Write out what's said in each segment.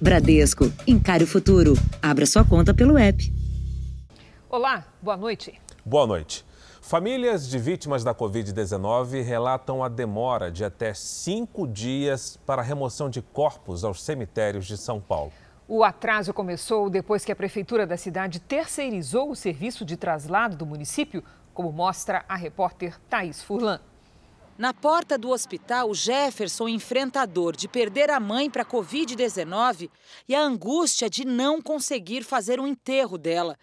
Bradesco, encare o futuro. Abra sua conta pelo app. Olá, boa noite. Boa noite. Famílias de vítimas da Covid-19 relatam a demora de até cinco dias para a remoção de corpos aos cemitérios de São Paulo. O atraso começou depois que a prefeitura da cidade terceirizou o serviço de traslado do município, como mostra a repórter Thaís Furlan. Na porta do hospital, Jefferson enfrenta a dor de perder a mãe para a Covid-19 e a angústia de não conseguir fazer um enterro dela.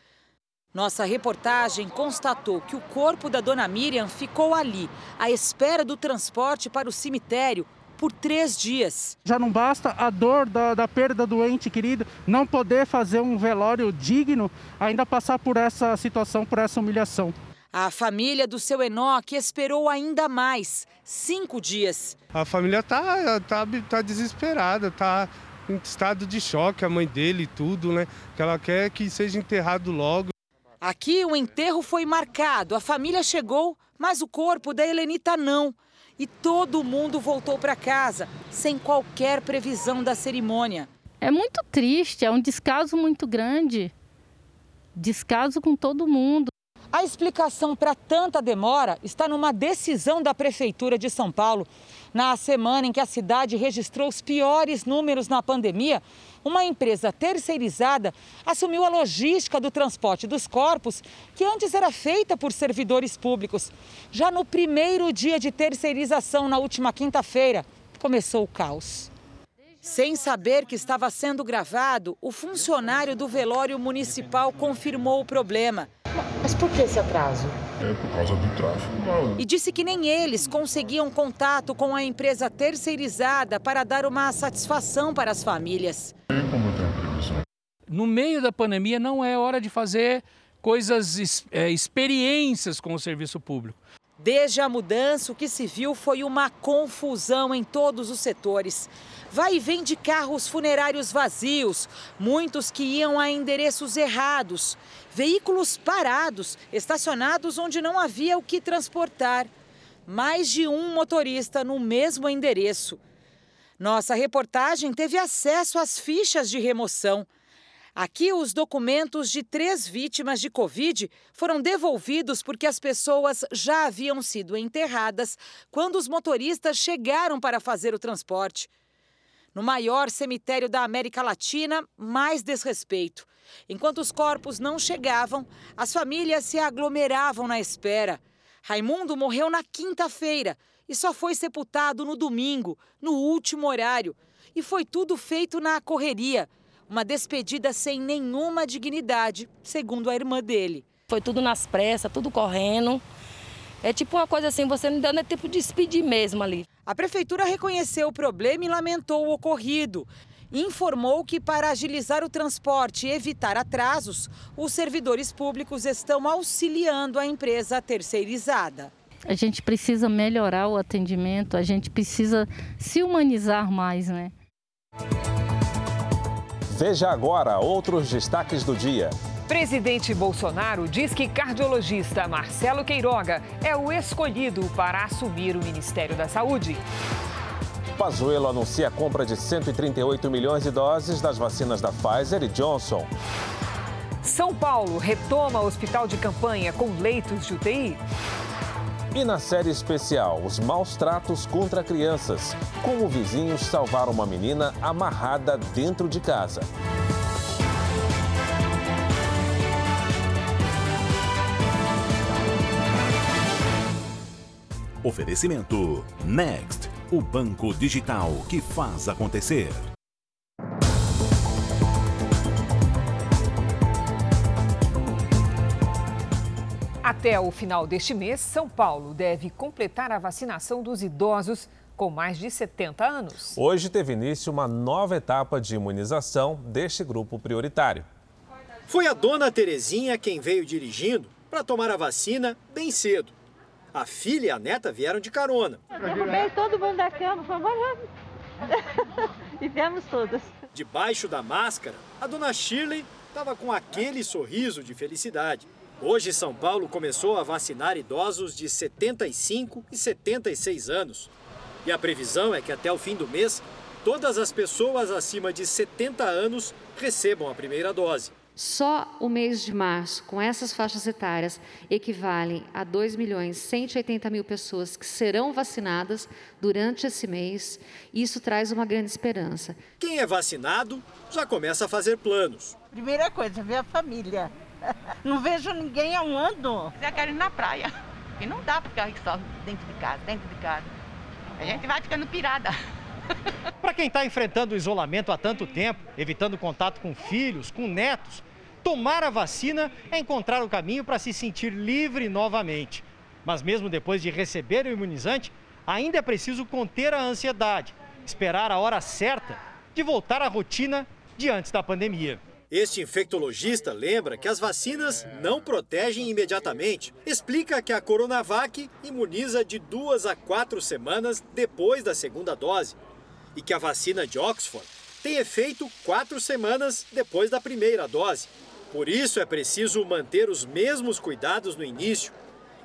Nossa reportagem constatou que o corpo da dona Miriam ficou ali, à espera do transporte para o cemitério, por três dias. Já não basta a dor da, da perda do ente querido, não poder fazer um velório digno, ainda passar por essa situação, por essa humilhação. A família do seu Enoque esperou ainda mais, cinco dias. A família tá, tá, tá desesperada, tá em estado de choque, a mãe dele e tudo, né? Que ela quer que seja enterrado logo. Aqui o enterro foi marcado, a família chegou, mas o corpo da Helenita não. E todo mundo voltou para casa, sem qualquer previsão da cerimônia. É muito triste, é um descaso muito grande. Descaso com todo mundo. A explicação para tanta demora está numa decisão da Prefeitura de São Paulo. Na semana em que a cidade registrou os piores números na pandemia, uma empresa terceirizada assumiu a logística do transporte dos corpos, que antes era feita por servidores públicos. Já no primeiro dia de terceirização, na última quinta-feira, começou o caos. Sem saber que estava sendo gravado, o funcionário do velório municipal confirmou o problema. Mas por que esse atraso? É por causa do tráfego. E disse que nem eles conseguiam contato com a empresa terceirizada para dar uma satisfação para as famílias. Como eu tenho previsão. No meio da pandemia não é hora de fazer coisas, é, experiências com o serviço público. Desde a mudança, o que se viu foi uma confusão em todos os setores. Vai e vem de carros funerários vazios, muitos que iam a endereços errados, veículos parados, estacionados onde não havia o que transportar. Mais de um motorista no mesmo endereço. Nossa reportagem teve acesso às fichas de remoção. Aqui, os documentos de três vítimas de Covid foram devolvidos porque as pessoas já haviam sido enterradas quando os motoristas chegaram para fazer o transporte. No maior cemitério da América Latina, mais desrespeito. Enquanto os corpos não chegavam, as famílias se aglomeravam na espera. Raimundo morreu na quinta-feira e só foi sepultado no domingo, no último horário. E foi tudo feito na correria uma despedida sem nenhuma dignidade, segundo a irmã dele. Foi tudo nas pressas, tudo correndo. É tipo uma coisa assim, você não deu nem tempo de despedir mesmo ali. A prefeitura reconheceu o problema e lamentou o ocorrido. Informou que, para agilizar o transporte e evitar atrasos, os servidores públicos estão auxiliando a empresa terceirizada. A gente precisa melhorar o atendimento, a gente precisa se humanizar mais, né? Veja agora outros destaques do dia. Presidente Bolsonaro diz que cardiologista Marcelo Queiroga é o escolhido para assumir o Ministério da Saúde. Pazuello anuncia a compra de 138 milhões de doses das vacinas da Pfizer e Johnson. São Paulo retoma hospital de campanha com leitos de UTI. E na série especial, os maus tratos contra crianças. Como vizinhos salvaram uma menina amarrada dentro de casa. Oferecimento Next, o banco digital que faz acontecer. Até o final deste mês, São Paulo deve completar a vacinação dos idosos com mais de 70 anos. Hoje teve início uma nova etapa de imunização deste grupo prioritário. Foi a dona Terezinha quem veio dirigindo para tomar a vacina bem cedo. A filha e a neta vieram de carona. Derrubei todo mundo da cama, por favor. e viemos todas. Debaixo da máscara, a dona Shirley estava com aquele sorriso de felicidade. Hoje, São Paulo começou a vacinar idosos de 75 e 76 anos. E a previsão é que até o fim do mês, todas as pessoas acima de 70 anos recebam a primeira dose. Só o mês de março, com essas faixas etárias, equivalem a 2 milhões 180 mil pessoas que serão vacinadas durante esse mês. Isso traz uma grande esperança. Quem é vacinado já começa a fazer planos. Primeira coisa, ver a família. Não vejo ninguém há um ano. Já quero ir na praia. E não dá porque só dentro de casa, dentro de casa. A gente vai ficando pirada. Para quem está enfrentando o isolamento há tanto tempo, evitando contato com filhos, com netos, tomar a vacina é encontrar o caminho para se sentir livre novamente. Mas mesmo depois de receber o imunizante, ainda é preciso conter a ansiedade, esperar a hora certa de voltar à rotina de antes da pandemia. Este infectologista lembra que as vacinas não protegem imediatamente. Explica que a Coronavac imuniza de duas a quatro semanas depois da segunda dose e que a vacina de Oxford tem efeito quatro semanas depois da primeira dose. Por isso é preciso manter os mesmos cuidados no início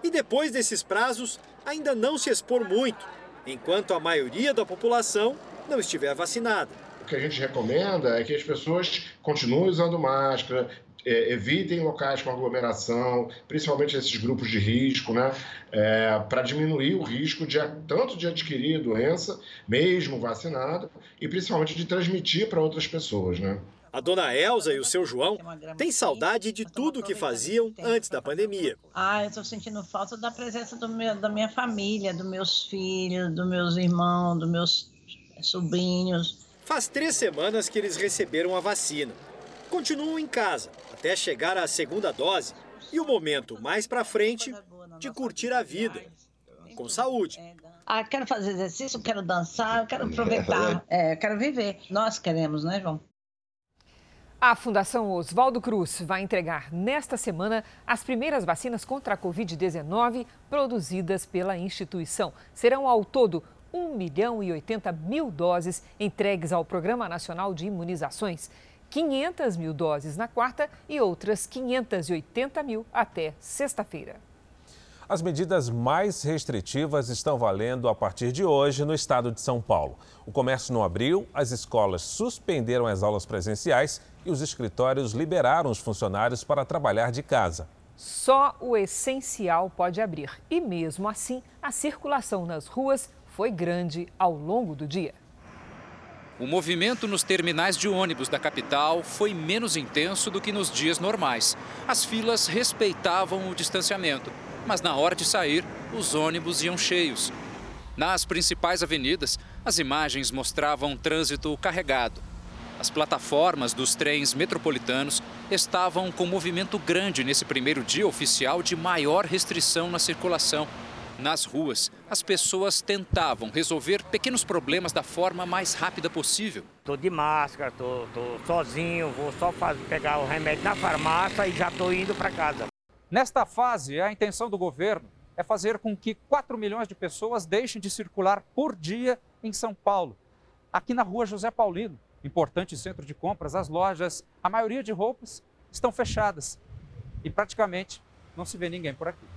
e depois desses prazos ainda não se expor muito, enquanto a maioria da população não estiver vacinada. O que a gente recomenda é que as pessoas continuem usando máscara, é, evitem locais com aglomeração, principalmente esses grupos de risco, né? É, para diminuir o risco de tanto de adquirir a doença, mesmo vacinado, e principalmente de transmitir para outras pessoas, né? A dona Elza e o seu João têm saudade de tudo que faziam antes da pandemia. Ah, eu estou sentindo falta da presença do meu, da minha família, dos meus filhos, dos meus irmãos, dos meus sobrinhos. Faz três semanas que eles receberam a vacina. Continuam em casa, até chegar à segunda dose e o momento mais para frente de curtir a vida com saúde. Ah, quero fazer exercício, quero dançar, quero aproveitar, é, quero viver. Nós queremos, né, João? A Fundação Oswaldo Cruz vai entregar nesta semana as primeiras vacinas contra a Covid-19 produzidas pela instituição. Serão ao todo 1 milhão e 80 mil doses entregues ao Programa Nacional de Imunizações. 500 mil doses na quarta e outras 580 mil até sexta-feira. As medidas mais restritivas estão valendo a partir de hoje no estado de São Paulo. O comércio não abriu, as escolas suspenderam as aulas presenciais e os escritórios liberaram os funcionários para trabalhar de casa. Só o essencial pode abrir e, mesmo assim, a circulação nas ruas foi grande ao longo do dia. O movimento nos terminais de ônibus da capital foi menos intenso do que nos dias normais. As filas respeitavam o distanciamento, mas na hora de sair, os ônibus iam cheios. Nas principais avenidas, as imagens mostravam trânsito carregado. As plataformas dos trens metropolitanos estavam com movimento grande nesse primeiro dia oficial de maior restrição na circulação. Nas ruas, as pessoas tentavam resolver pequenos problemas da forma mais rápida possível. Estou de máscara, estou sozinho, vou só fazer, pegar o remédio na farmácia e já estou indo para casa. Nesta fase, a intenção do governo é fazer com que 4 milhões de pessoas deixem de circular por dia em São Paulo. Aqui na rua José Paulino, importante centro de compras, as lojas, a maioria de roupas, estão fechadas e praticamente não se vê ninguém por aqui.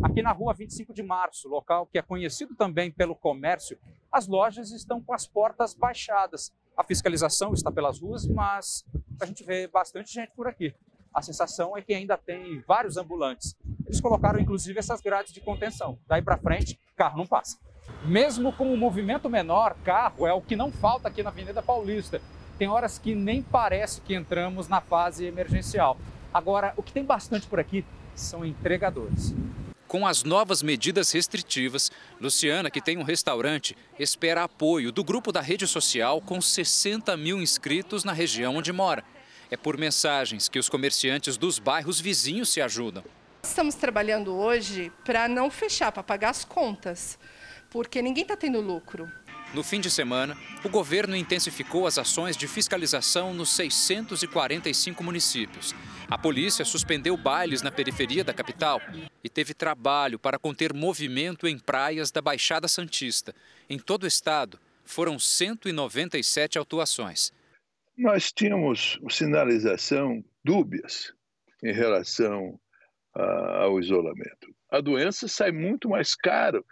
Aqui na rua 25 de março, local que é conhecido também pelo comércio, as lojas estão com as portas baixadas. A fiscalização está pelas ruas, mas a gente vê bastante gente por aqui. A sensação é que ainda tem vários ambulantes. Eles colocaram inclusive essas grades de contenção. Daí para frente, carro não passa. Mesmo com o movimento menor, carro é o que não falta aqui na Avenida Paulista. Tem horas que nem parece que entramos na fase emergencial. Agora, o que tem bastante por aqui são entregadores. Com as novas medidas restritivas, Luciana, que tem um restaurante, espera apoio do grupo da rede social com 60 mil inscritos na região onde mora. É por mensagens que os comerciantes dos bairros vizinhos se ajudam. Estamos trabalhando hoje para não fechar, para pagar as contas, porque ninguém está tendo lucro. No fim de semana, o governo intensificou as ações de fiscalização nos 645 municípios. A polícia suspendeu bailes na periferia da capital e teve trabalho para conter movimento em praias da Baixada Santista. Em todo o estado, foram 197 autuações. Nós tínhamos sinalização dúbias em relação ao isolamento. A doença sai muito mais caro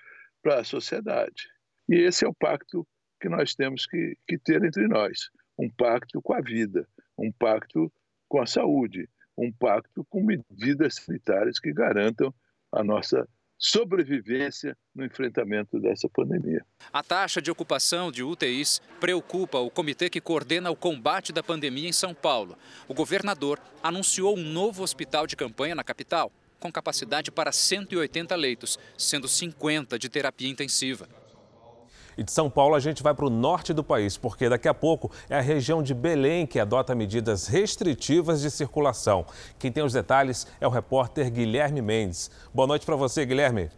para a sociedade. E esse é o pacto que nós temos que, que ter entre nós: um pacto com a vida, um pacto com a saúde, um pacto com medidas sanitárias que garantam a nossa sobrevivência no enfrentamento dessa pandemia. A taxa de ocupação de UTIs preocupa o comitê que coordena o combate da pandemia em São Paulo. O governador anunciou um novo hospital de campanha na capital, com capacidade para 180 leitos, sendo 50 de terapia intensiva. E de São Paulo a gente vai para o norte do país, porque daqui a pouco é a região de Belém que adota medidas restritivas de circulação. Quem tem os detalhes é o repórter Guilherme Mendes. Boa noite para você, Guilherme.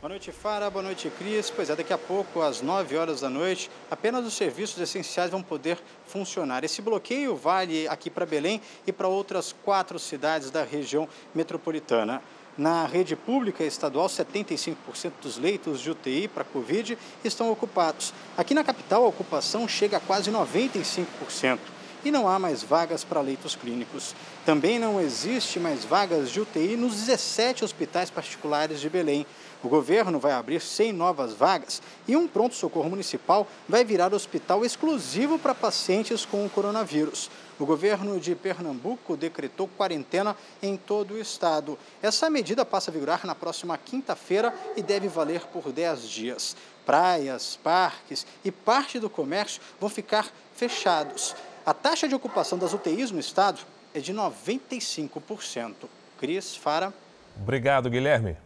Boa noite, Fara. Boa noite, Cris. Pois é, daqui a pouco, às 9 horas da noite, apenas os serviços essenciais vão poder funcionar. Esse bloqueio vale aqui para Belém e para outras quatro cidades da região metropolitana. Na rede pública estadual, 75% dos leitos de UTI para Covid estão ocupados. Aqui na capital, a ocupação chega a quase 95%. E não há mais vagas para leitos clínicos. Também não existe mais vagas de UTI nos 17 hospitais particulares de Belém. O governo vai abrir 100 novas vagas e um pronto-socorro municipal vai virar hospital exclusivo para pacientes com o coronavírus o governo de Pernambuco decretou quarentena em todo o estado. Essa medida passa a vigorar na próxima quinta-feira e deve valer por 10 dias. Praias, parques e parte do comércio vão ficar fechados. A taxa de ocupação das UTIs no estado é de 95%. Cris, Fara. Obrigado, Guilherme.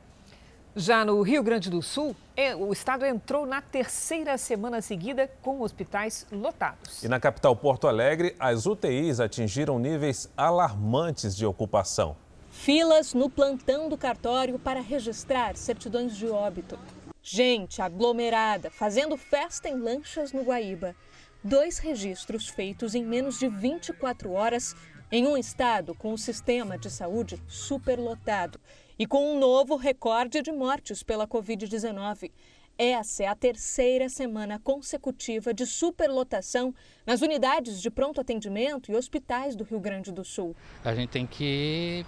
Já no Rio Grande do Sul, é, o estado entrou na terceira semana seguida com hospitais lotados. E na capital Porto Alegre, as UTIs atingiram níveis alarmantes de ocupação. Filas no plantão do cartório para registrar certidões de óbito. Gente aglomerada, fazendo festa em lanchas no Guaíba. Dois registros feitos em menos de 24 horas em um estado com o sistema de saúde superlotado e com um novo recorde de mortes pela Covid-19. Essa é a terceira semana consecutiva de superlotação nas unidades de pronto atendimento e hospitais do Rio Grande do Sul. A gente tem que,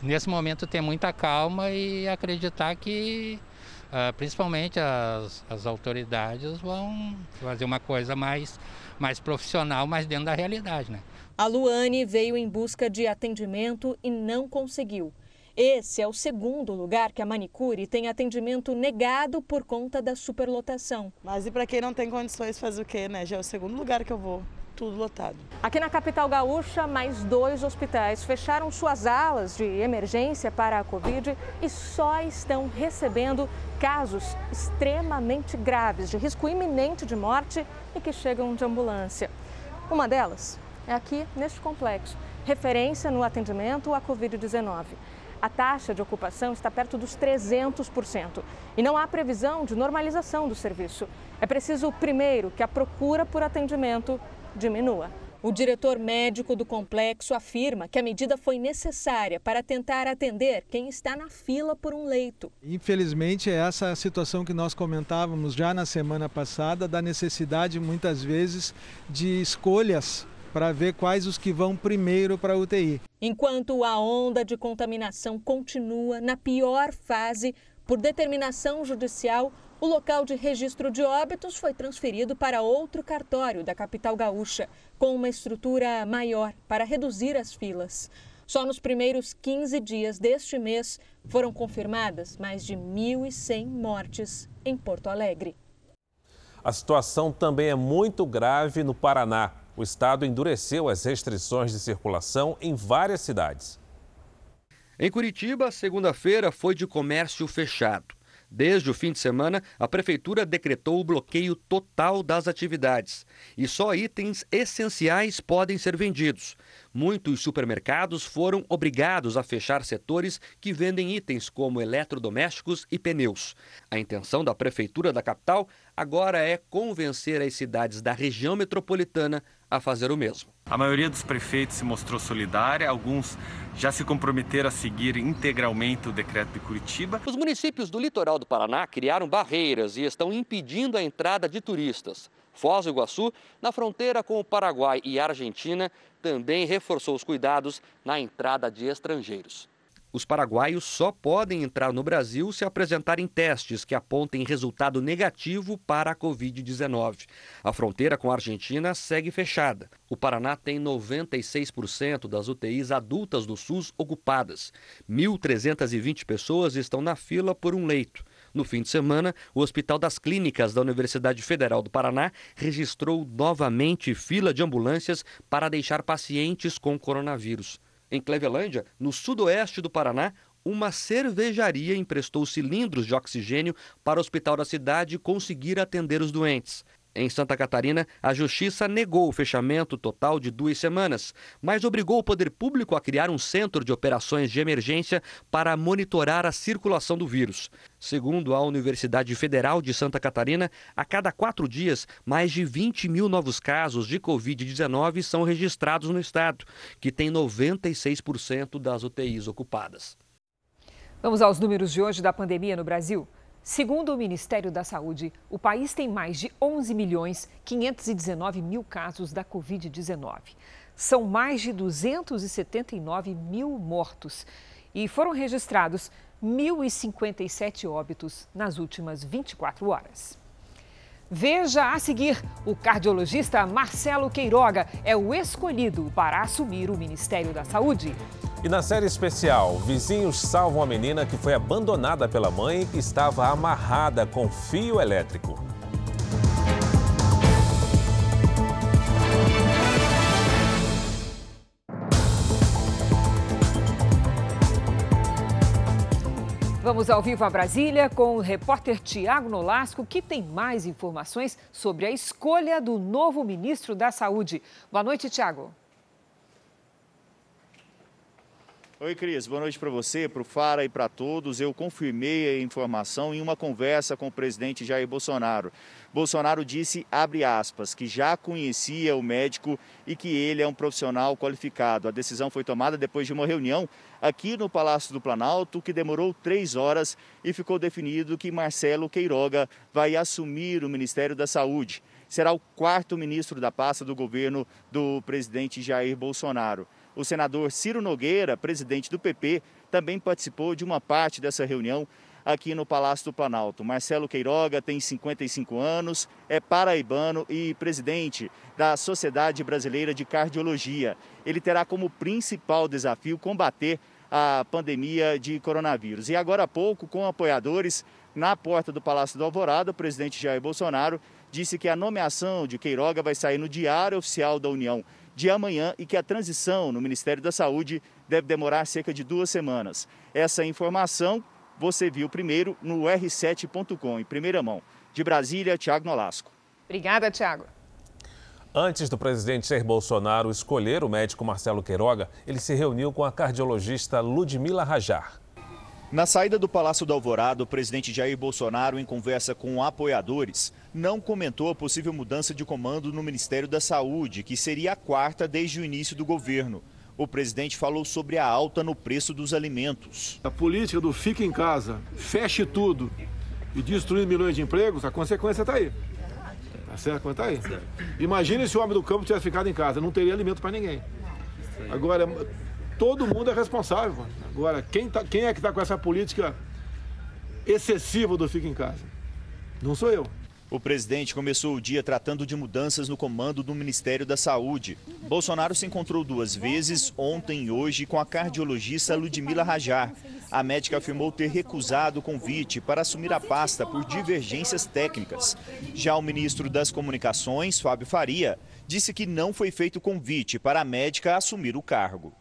nesse momento, ter muita calma e acreditar que, uh, principalmente, as, as autoridades vão fazer uma coisa mais, mais profissional, mais dentro da realidade. Né? A Luane veio em busca de atendimento e não conseguiu. Esse é o segundo lugar que a manicure tem atendimento negado por conta da superlotação. Mas e para quem não tem condições, faz o quê, né? Já é o segundo lugar que eu vou tudo lotado. Aqui na capital gaúcha, mais dois hospitais fecharam suas alas de emergência para a Covid e só estão recebendo casos extremamente graves, de risco iminente de morte e que chegam de ambulância. Uma delas é aqui neste complexo, referência no atendimento à Covid-19 a taxa de ocupação está perto dos 300% e não há previsão de normalização do serviço. É preciso, primeiro, que a procura por atendimento diminua. O diretor médico do complexo afirma que a medida foi necessária para tentar atender quem está na fila por um leito. Infelizmente, é essa a situação que nós comentávamos já na semana passada, da necessidade, muitas vezes, de escolhas para ver quais os que vão primeiro para a UTI. Enquanto a onda de contaminação continua na pior fase, por determinação judicial, o local de registro de óbitos foi transferido para outro cartório da capital gaúcha, com uma estrutura maior para reduzir as filas. Só nos primeiros 15 dias deste mês foram confirmadas mais de 1.100 mortes em Porto Alegre. A situação também é muito grave no Paraná o estado endureceu as restrições de circulação em várias cidades. Em Curitiba, segunda-feira foi de comércio fechado. Desde o fim de semana, a prefeitura decretou o bloqueio total das atividades e só itens essenciais podem ser vendidos. Muitos supermercados foram obrigados a fechar setores que vendem itens como eletrodomésticos e pneus. A intenção da prefeitura da capital agora é convencer as cidades da região metropolitana a fazer o mesmo. A maioria dos prefeitos se mostrou solidária, alguns já se comprometeram a seguir integralmente o decreto de Curitiba. Os municípios do litoral do Paraná criaram barreiras e estão impedindo a entrada de turistas. Foz do Iguaçu, na fronteira com o Paraguai e a Argentina, também reforçou os cuidados na entrada de estrangeiros. Os paraguaios só podem entrar no Brasil se apresentarem testes que apontem resultado negativo para a Covid-19. A fronteira com a Argentina segue fechada. O Paraná tem 96% das UTIs adultas do SUS ocupadas. 1.320 pessoas estão na fila por um leito. No fim de semana, o Hospital das Clínicas da Universidade Federal do Paraná registrou novamente fila de ambulâncias para deixar pacientes com coronavírus. Em Clevelândia, no sudoeste do Paraná, uma cervejaria emprestou cilindros de oxigênio para o hospital da cidade conseguir atender os doentes. Em Santa Catarina, a justiça negou o fechamento total de duas semanas, mas obrigou o poder público a criar um centro de operações de emergência para monitorar a circulação do vírus. Segundo a Universidade Federal de Santa Catarina, a cada quatro dias, mais de 20 mil novos casos de Covid-19 são registrados no estado, que tem 96% das UTIs ocupadas. Vamos aos números de hoje da pandemia no Brasil. Segundo o Ministério da Saúde, o país tem mais de 11 milhões 519 mil casos da Covid-19. São mais de 279 mil mortos e foram registrados 1.057 óbitos nas últimas 24 horas. Veja a seguir: o cardiologista Marcelo Queiroga é o escolhido para assumir o Ministério da Saúde. E na série especial, vizinhos salvam a menina que foi abandonada pela mãe e estava amarrada com fio elétrico. Vamos ao vivo a Brasília com o repórter Tiago Nolasco, que tem mais informações sobre a escolha do novo ministro da Saúde. Boa noite, Tiago. Oi, Cris. Boa noite para você, para o Fara e para todos. Eu confirmei a informação em uma conversa com o presidente Jair Bolsonaro. Bolsonaro disse, abre aspas, que já conhecia o médico e que ele é um profissional qualificado. A decisão foi tomada depois de uma reunião aqui no Palácio do Planalto, que demorou três horas e ficou definido que Marcelo Queiroga vai assumir o Ministério da Saúde. Será o quarto ministro da pasta do governo do presidente Jair Bolsonaro. O senador Ciro Nogueira, presidente do PP, também participou de uma parte dessa reunião aqui no Palácio do Planalto. Marcelo Queiroga tem 55 anos, é paraibano e presidente da Sociedade Brasileira de Cardiologia. Ele terá como principal desafio combater a pandemia de coronavírus. E agora há pouco, com apoiadores na porta do Palácio do Alvorada, o presidente Jair Bolsonaro disse que a nomeação de Queiroga vai sair no Diário Oficial da União de amanhã e que a transição no Ministério da Saúde deve demorar cerca de duas semanas. Essa informação você viu primeiro no r7.com, em primeira mão. De Brasília, Tiago Nolasco. Obrigada, Tiago. Antes do presidente Jair Bolsonaro escolher o médico Marcelo Queiroga, ele se reuniu com a cardiologista Ludmila Rajar. Na saída do Palácio do Alvorada, o presidente Jair Bolsonaro, em conversa com apoiadores, não comentou a possível mudança de comando no Ministério da Saúde, que seria a quarta desde o início do governo. O presidente falou sobre a alta no preço dos alimentos. A política do fique em casa, feche tudo e destruir milhões de empregos, a consequência está aí. Tá certo? Está aí. Imagine se o homem do campo tivesse ficado em casa, não teria alimento para ninguém. Agora, todo mundo é responsável. Agora, quem, tá, quem é que está com essa política excessiva do fica em casa? Não sou eu. O presidente começou o dia tratando de mudanças no comando do Ministério da Saúde. Bolsonaro se encontrou duas vezes, ontem e hoje, com a cardiologista Ludmila Rajar. A médica afirmou ter recusado o convite para assumir a pasta por divergências técnicas. Já o ministro das Comunicações, Fábio Faria, disse que não foi feito convite para a médica assumir o cargo.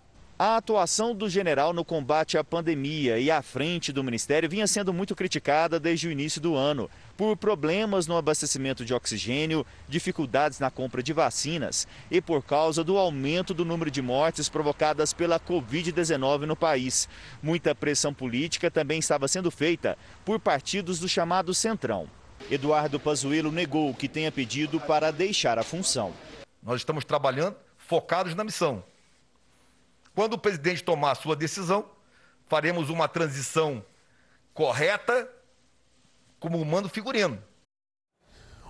A atuação do general no combate à pandemia e à frente do ministério vinha sendo muito criticada desde o início do ano, por problemas no abastecimento de oxigênio, dificuldades na compra de vacinas e por causa do aumento do número de mortes provocadas pela Covid-19 no país. Muita pressão política também estava sendo feita por partidos do chamado Centrão. Eduardo Pazuello negou que tenha pedido para deixar a função. Nós estamos trabalhando focados na missão quando o presidente tomar a sua decisão, faremos uma transição correta como humano figurino.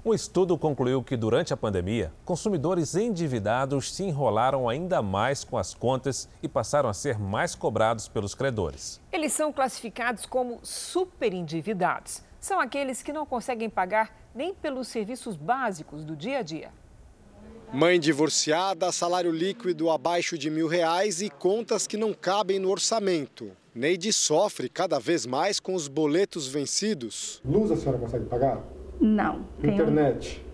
Um estudo concluiu que durante a pandemia, consumidores endividados se enrolaram ainda mais com as contas e passaram a ser mais cobrados pelos credores. Eles são classificados como superendividados. São aqueles que não conseguem pagar nem pelos serviços básicos do dia a dia. Mãe divorciada, salário líquido abaixo de mil reais e contas que não cabem no orçamento. Neide sofre cada vez mais com os boletos vencidos. Luz a senhora consegue pagar? Não. Internet?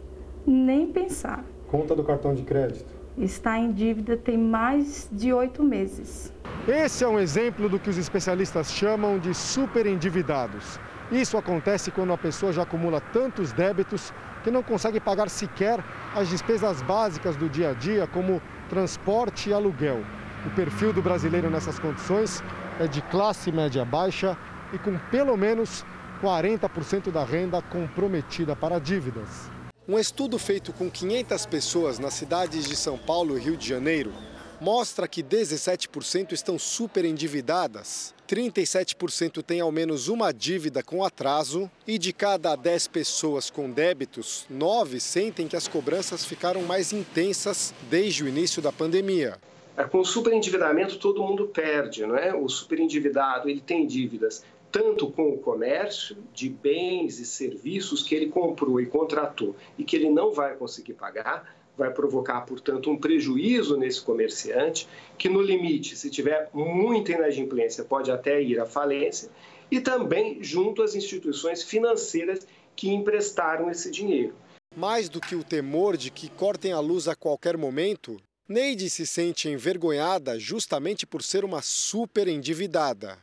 Nem pensar. Conta do cartão de crédito? Está em dívida tem mais de oito meses. Esse é um exemplo do que os especialistas chamam de superendividados. Isso acontece quando a pessoa já acumula tantos débitos que não consegue pagar sequer as despesas básicas do dia a dia, como transporte e aluguel. O perfil do brasileiro nessas condições é de classe média baixa e com pelo menos 40% da renda comprometida para dívidas. Um estudo feito com 500 pessoas nas cidades de São Paulo e Rio de Janeiro mostra que 17% estão super endividadas, 37% têm ao menos uma dívida com atraso e de cada 10 pessoas com débitos, 9 sentem que as cobranças ficaram mais intensas desde o início da pandemia. É, com o superendividamento todo mundo perde, não é? O superendividado ele tem dívidas tanto com o comércio de bens e serviços que ele comprou e contratou e que ele não vai conseguir pagar, vai provocar, portanto, um prejuízo nesse comerciante, que no limite, se tiver muita inadimplência, pode até ir à falência, e também junto às instituições financeiras que emprestaram esse dinheiro. Mais do que o temor de que cortem a luz a qualquer momento, Neide se sente envergonhada justamente por ser uma super endividada.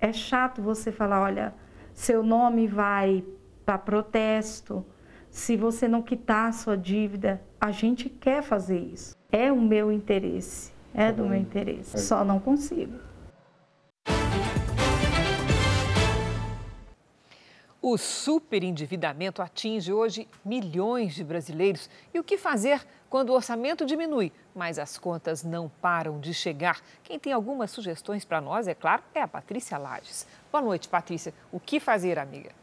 É chato você falar, olha, seu nome vai para protesto, se você não quitar a sua dívida, a gente quer fazer isso. É o meu interesse, é do meu interesse, só não consigo. O superendividamento atinge hoje milhões de brasileiros. E o que fazer quando o orçamento diminui, mas as contas não param de chegar? Quem tem algumas sugestões para nós, é claro, é a Patrícia Lages. Boa noite, Patrícia. O que fazer, amiga?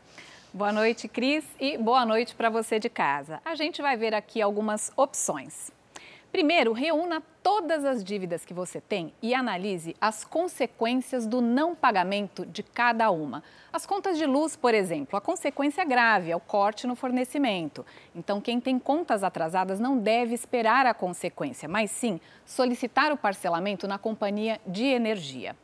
Boa noite, Cris, e boa noite para você de casa. A gente vai ver aqui algumas opções. Primeiro, reúna todas as dívidas que você tem e analise as consequências do não pagamento de cada uma. As contas de luz, por exemplo, a consequência é grave, é o corte no fornecimento. Então, quem tem contas atrasadas não deve esperar a consequência, mas sim solicitar o parcelamento na companhia de energia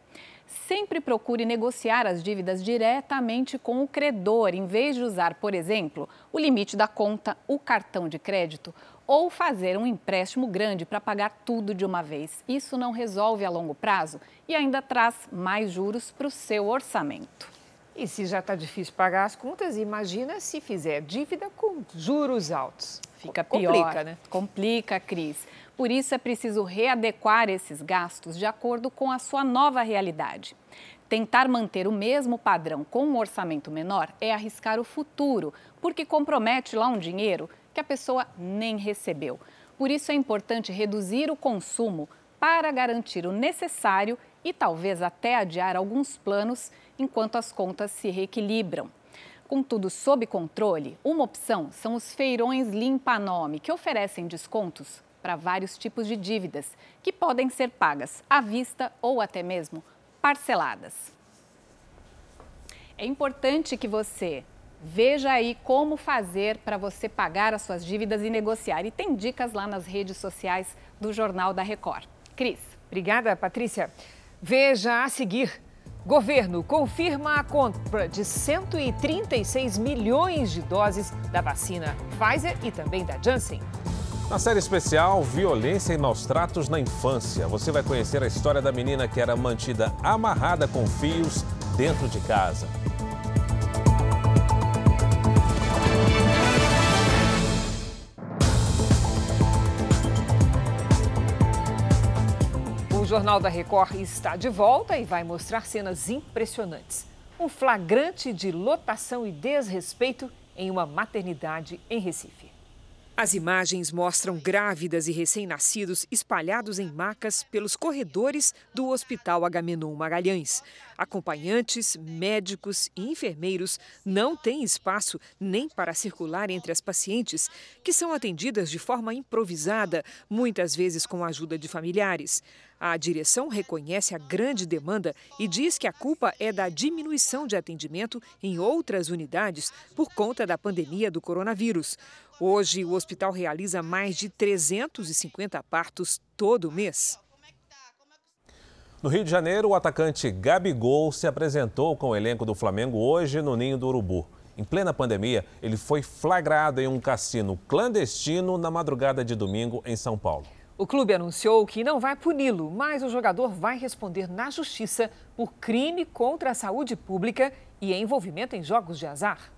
sempre procure negociar as dívidas diretamente com o credor, em vez de usar, por exemplo, o limite da conta, o cartão de crédito ou fazer um empréstimo grande para pagar tudo de uma vez. Isso não resolve a longo prazo e ainda traz mais juros para o seu orçamento. E se já está difícil pagar as contas, imagina se fizer dívida com juros altos. Fica pior. Complica, né? Complica, Cris. Por isso é preciso readequar esses gastos de acordo com a sua nova realidade. Tentar manter o mesmo padrão com um orçamento menor é arriscar o futuro, porque compromete lá um dinheiro que a pessoa nem recebeu. Por isso é importante reduzir o consumo para garantir o necessário e talvez até adiar alguns planos enquanto as contas se reequilibram. Com tudo sob controle, uma opção são os feirões limpa-nome, que oferecem descontos para vários tipos de dívidas, que podem ser pagas à vista ou até mesmo parceladas. É importante que você Veja aí como fazer para você pagar as suas dívidas e negociar. E tem dicas lá nas redes sociais do Jornal da Record. Cris. Obrigada, Patrícia. Veja a seguir. Governo confirma a compra de 136 milhões de doses da vacina Pfizer e também da Janssen. Na série especial Violência e Maus Tratos na Infância, você vai conhecer a história da menina que era mantida amarrada com fios dentro de casa. Jornal da Record está de volta e vai mostrar cenas impressionantes. Um flagrante de lotação e desrespeito em uma maternidade em Recife. As imagens mostram grávidas e recém-nascidos espalhados em macas pelos corredores do Hospital Agamenon Magalhães. Acompanhantes, médicos e enfermeiros não têm espaço nem para circular entre as pacientes, que são atendidas de forma improvisada, muitas vezes com a ajuda de familiares. A direção reconhece a grande demanda e diz que a culpa é da diminuição de atendimento em outras unidades por conta da pandemia do coronavírus. Hoje, o hospital realiza mais de 350 partos todo mês. No Rio de Janeiro, o atacante Gabigol se apresentou com o elenco do Flamengo hoje no Ninho do Urubu. Em plena pandemia, ele foi flagrado em um cassino clandestino na madrugada de domingo em São Paulo. O clube anunciou que não vai puni-lo, mas o jogador vai responder na justiça por crime contra a saúde pública e envolvimento em jogos de azar.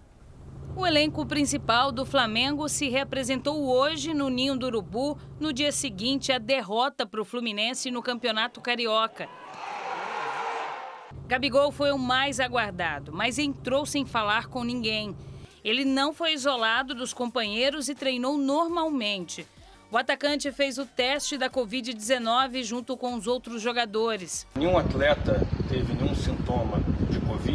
O elenco principal do Flamengo se reapresentou hoje no Ninho do Urubu, no dia seguinte à derrota para o Fluminense no Campeonato Carioca. Gabigol foi o mais aguardado, mas entrou sem falar com ninguém. Ele não foi isolado dos companheiros e treinou normalmente. O atacante fez o teste da Covid-19 junto com os outros jogadores. Nenhum atleta teve nenhum sintoma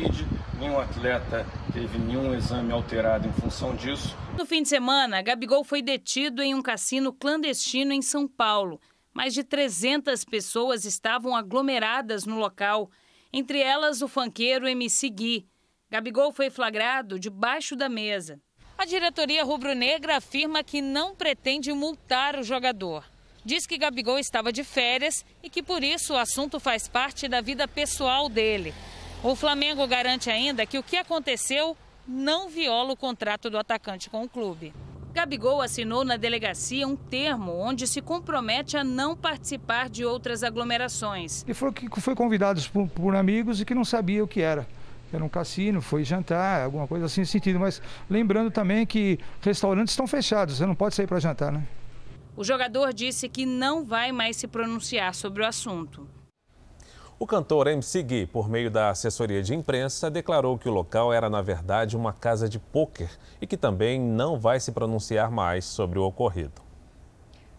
Covid, nenhum atleta teve nenhum exame alterado em função disso. No fim de semana, Gabigol foi detido em um cassino clandestino em São Paulo. Mais de 300 pessoas estavam aglomeradas no local, entre elas o fanqueiro MC Gui. Gabigol foi flagrado debaixo da mesa. A diretoria rubro-negra afirma que não pretende multar o jogador. Diz que Gabigol estava de férias e que por isso o assunto faz parte da vida pessoal dele. O Flamengo garante ainda que o que aconteceu não viola o contrato do atacante com o clube. Gabigol assinou na delegacia um termo onde se compromete a não participar de outras aglomerações. Ele falou que foi convidado por, por amigos e que não sabia o que era era um cassino, foi jantar, alguma coisa assim nesse sentido. Mas lembrando também que restaurantes estão fechados, você não pode sair para jantar, né? O jogador disse que não vai mais se pronunciar sobre o assunto. O cantor MC Gui, por meio da assessoria de imprensa, declarou que o local era, na verdade, uma casa de pôquer e que também não vai se pronunciar mais sobre o ocorrido.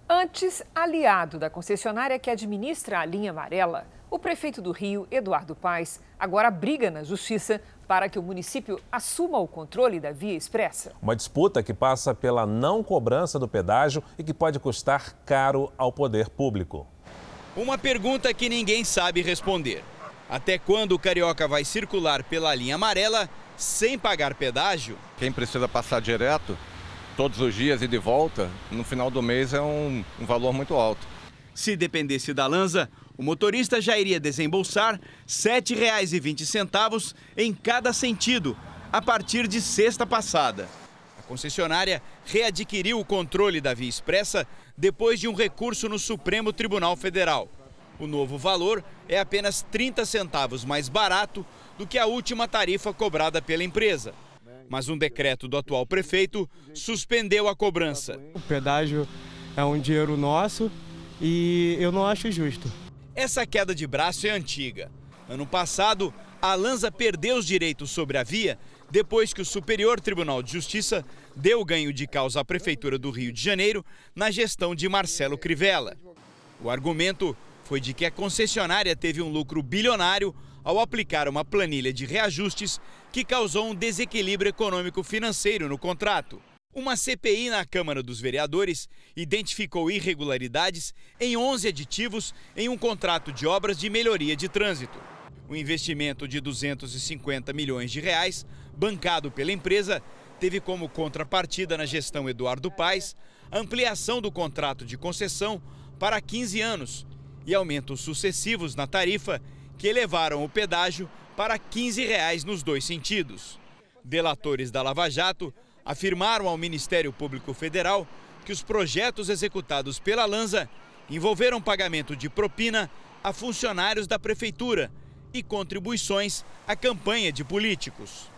Antes aliado da concessionária que administra a linha amarela, o prefeito do Rio, Eduardo Paes, agora briga na justiça para que o município assuma o controle da via expressa. Uma disputa que passa pela não cobrança do pedágio e que pode custar caro ao poder público. Uma pergunta que ninguém sabe responder. Até quando o carioca vai circular pela linha amarela sem pagar pedágio? Quem precisa passar direto todos os dias e de volta, no final do mês é um, um valor muito alto. Se dependesse da Lanza, o motorista já iria desembolsar R$ 7,20 em cada sentido, a partir de sexta passada. A concessionária readquiriu o controle da Via Expressa depois de um recurso no Supremo Tribunal Federal. O novo valor é apenas 30 centavos mais barato do que a última tarifa cobrada pela empresa. Mas um decreto do atual prefeito suspendeu a cobrança. O pedágio é um dinheiro nosso e eu não acho justo. Essa queda de braço é antiga. Ano passado, a Lanza perdeu os direitos sobre a via depois que o Superior Tribunal de Justiça deu ganho de causa à Prefeitura do Rio de Janeiro na gestão de Marcelo Crivella. O argumento foi de que a concessionária teve um lucro bilionário ao aplicar uma planilha de reajustes que causou um desequilíbrio econômico-financeiro no contrato. Uma CPI na Câmara dos Vereadores identificou irregularidades em 11 aditivos em um contrato de obras de melhoria de trânsito. O investimento de 250 milhões de reais, bancado pela empresa, teve como contrapartida na gestão Eduardo Paes ampliação do contrato de concessão para 15 anos e aumentos sucessivos na tarifa que elevaram o pedágio para 15 reais nos dois sentidos. Delatores da Lava Jato afirmaram ao Ministério Público Federal que os projetos executados pela Lanza envolveram pagamento de propina a funcionários da prefeitura e contribuições à campanha de políticos.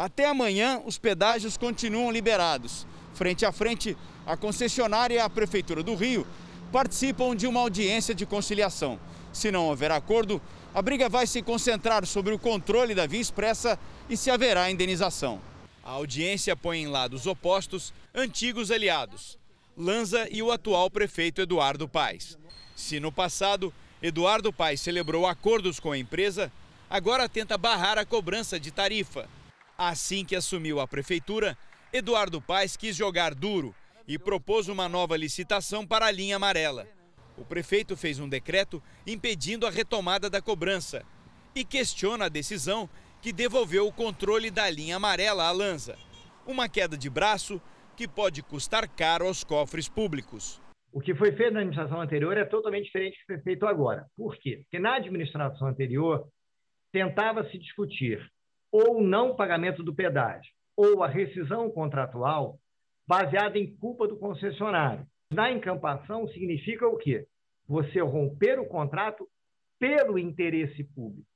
Até amanhã, os pedágios continuam liberados. Frente a frente, a concessionária e a Prefeitura do Rio participam de uma audiência de conciliação. Se não houver acordo, a briga vai se concentrar sobre o controle da via expressa e se haverá indenização. A audiência põe em lados opostos antigos aliados. Lanza e o atual prefeito Eduardo Paes. Se no passado Eduardo Paes celebrou acordos com a empresa, agora tenta barrar a cobrança de tarifa. Assim que assumiu a prefeitura, Eduardo Paes quis jogar duro e propôs uma nova licitação para a linha amarela. O prefeito fez um decreto impedindo a retomada da cobrança e questiona a decisão que devolveu o controle da linha amarela à Lanza. Uma queda de braço que pode custar caro aos cofres públicos. O que foi feito na administração anterior é totalmente diferente do que foi feito agora. Por quê? Porque na administração anterior tentava se discutir ou não pagamento do pedágio ou a rescisão contratual baseada em culpa do concessionário. Na encampação significa o quê? Você romper o contrato pelo interesse público.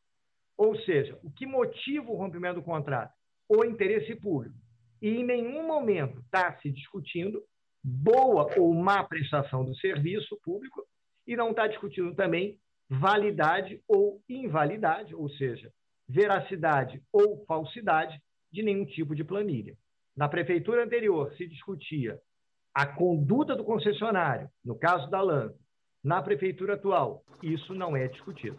Ou seja, o que motiva o rompimento do contrato? O interesse público. E em nenhum momento está se discutindo boa ou má prestação do serviço público e não está discutindo também validade ou invalidade, ou seja, veracidade ou falsidade de nenhum tipo de planilha. Na prefeitura anterior se discutia a conduta do concessionário, no caso da LAN. Na prefeitura atual, isso não é discutido.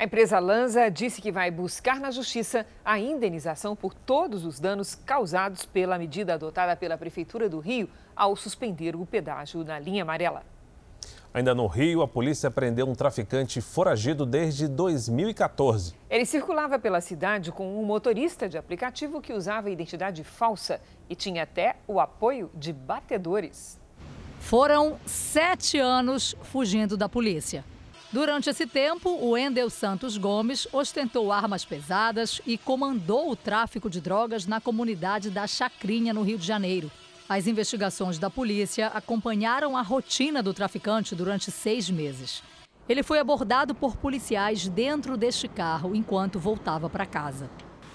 A empresa Lanza disse que vai buscar na justiça a indenização por todos os danos causados pela medida adotada pela Prefeitura do Rio ao suspender o pedágio na linha amarela. Ainda no Rio, a polícia prendeu um traficante foragido desde 2014. Ele circulava pela cidade com um motorista de aplicativo que usava identidade falsa e tinha até o apoio de batedores. Foram sete anos fugindo da polícia. Durante esse tempo, o Endel Santos Gomes ostentou armas pesadas e comandou o tráfico de drogas na comunidade da Chacrinha, no Rio de Janeiro. As investigações da polícia acompanharam a rotina do traficante durante seis meses. Ele foi abordado por policiais dentro deste carro enquanto voltava para casa.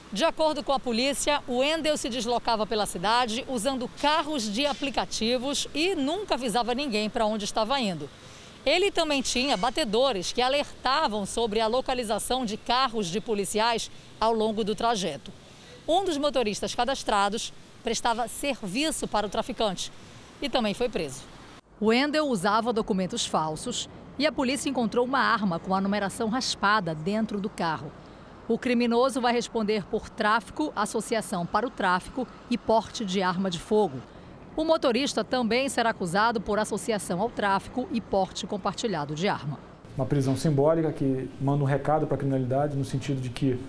De acordo com a polícia, o Endel se deslocava pela cidade usando carros de aplicativos e nunca avisava ninguém para onde estava indo. Ele também tinha batedores que alertavam sobre a localização de carros de policiais ao longo do trajeto. Um dos motoristas cadastrados prestava serviço para o traficante e também foi preso. Wendel usava documentos falsos e a polícia encontrou uma arma com a numeração raspada dentro do carro. O criminoso vai responder por tráfico, associação para o tráfico e porte de arma de fogo. O motorista também será acusado por associação ao tráfico e porte compartilhado de arma. Uma prisão simbólica que manda um recado para a criminalidade no sentido de que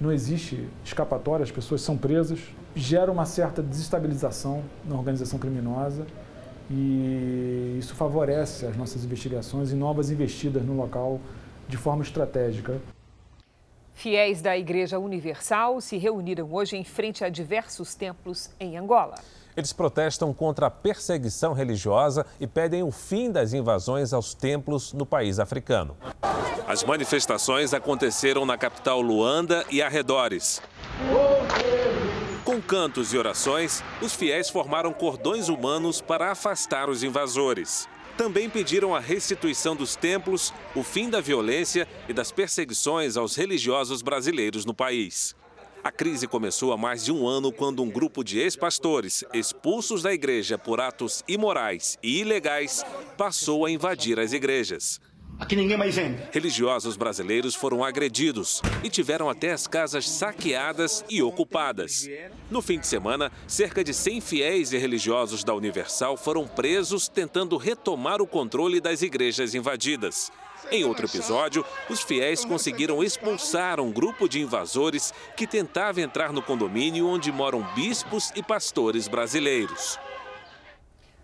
não existe escapatória, as pessoas são presas, gera uma certa desestabilização na organização criminosa e isso favorece as nossas investigações e novas investidas no local de forma estratégica. Fiéis da Igreja Universal se reuniram hoje em frente a diversos templos em Angola. Eles protestam contra a perseguição religiosa e pedem o fim das invasões aos templos no país africano. As manifestações aconteceram na capital Luanda e arredores. Com cantos e orações, os fiéis formaram cordões humanos para afastar os invasores. Também pediram a restituição dos templos, o fim da violência e das perseguições aos religiosos brasileiros no país. A crise começou há mais de um ano quando um grupo de ex-pastores, expulsos da igreja por atos imorais e ilegais, passou a invadir as igrejas. Aqui ninguém mais entra. Religiosos brasileiros foram agredidos e tiveram até as casas saqueadas e ocupadas. No fim de semana, cerca de 100 fiéis e religiosos da Universal foram presos tentando retomar o controle das igrejas invadidas. Em outro episódio, os fiéis conseguiram expulsar um grupo de invasores que tentava entrar no condomínio onde moram bispos e pastores brasileiros.